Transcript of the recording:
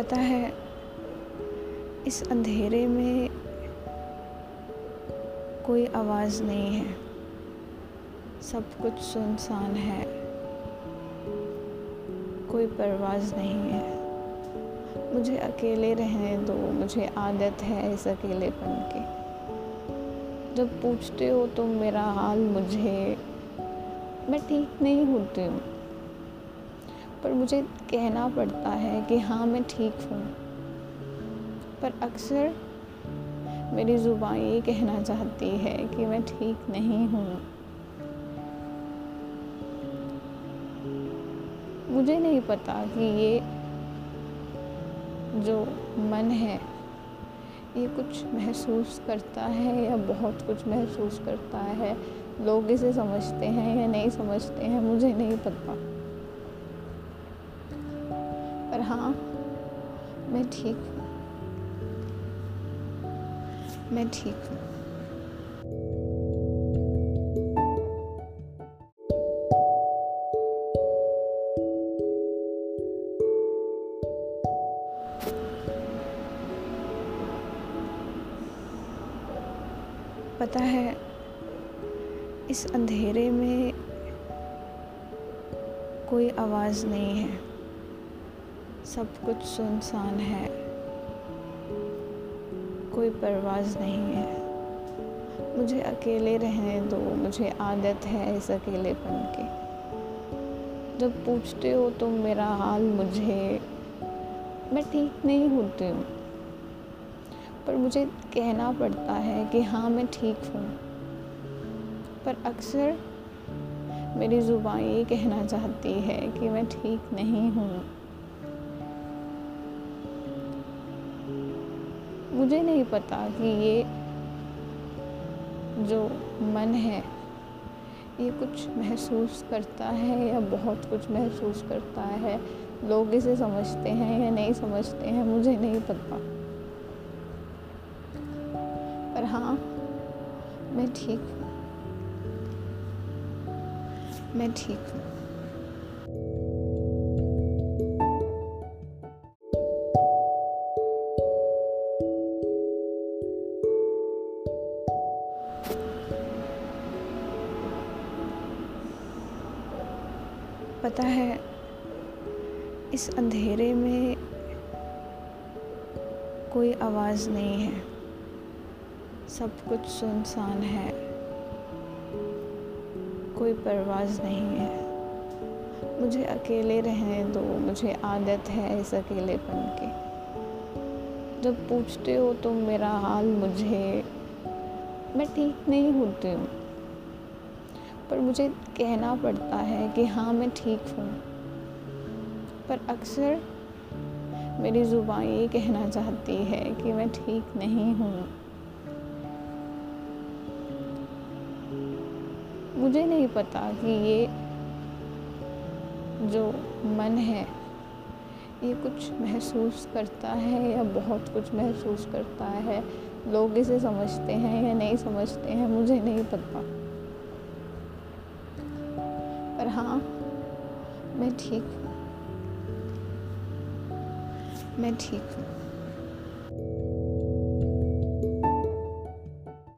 पता है, इस अंधेरे में कोई आवाज़ नहीं है। सब कुछ सुनसान है। कोई परवाज़ नहीं है। मुझे अकेले रहने दो, मुझे आदत है इस अकेलेपन की। जब पूछते हो तो मेरा हाल मुझे, मैं ठीक नहीं होती हूँ। पर मुझे कहना पड़ता है कि हाँ मैं ठीक हूँ। पर अक्सर मेरी ज़ुबान ये कहना चाहती है कि मैं ठीक नहीं हूँ। मुझे नहीं पता कि ये जो मन है, ये कुछ महसूस करता है या बहुत कुछ महसूस करता है। लोग इसे समझते हैं या नहीं समझते हैं, मुझे नहीं पता। पर हाँ मैं ठीक हूँ। मैं ठीक हूँ। पता है, इस अंधेरे में कोई आवाज़ नहीं है। सब कुछ सुनसान है। कोई परवाज़ नहीं है। मुझे अकेले रहने दो, मुझे आदत है इस अकेलेपन की। जब पूछते हो तो मेरा हाल मुझे, मैं ठीक नहीं होती हूँ। पर मुझे कहना पड़ता है कि हाँ मैं ठीक हूँ। पर अक्सर मेरी ज़ुबान ये कहना चाहती है कि मैं ठीक नहीं हूँ। मुझे नहीं पता कि ये जो मन है, ये कुछ महसूस करता है या बहुत कुछ महसूस करता है। लोग इसे समझते हैं या नहीं समझते हैं, मुझे नहीं पता। पर हाँ मैं ठीक हूँ। मैं ठीक हूँ। पता है, इस अंधेरे में कोई आवाज़ नहीं है। सब कुछ सुनसान है। कोई परवाज़ नहीं है। मुझे अकेले रहने दो, मुझे आदत है इस अकेलेपन की। जब पूछते हो तो मेरा हाल मुझे, मैं ठीक नहीं होती हूँ। पर मुझे कहना पड़ता है कि हाँ मैं ठीक हूँ। पर अक्सर मेरी ज़ुबान ये कहना चाहती है कि मैं ठीक नहीं हूँ। मुझे नहीं पता कि ये जो मन है, ये कुछ महसूस करता है या बहुत कुछ महसूस करता है। लोग इसे समझते हैं या नहीं समझते हैं, मुझे नहीं पता। हाँ मैं ठीक हूँ। मैं ठीक हूँ।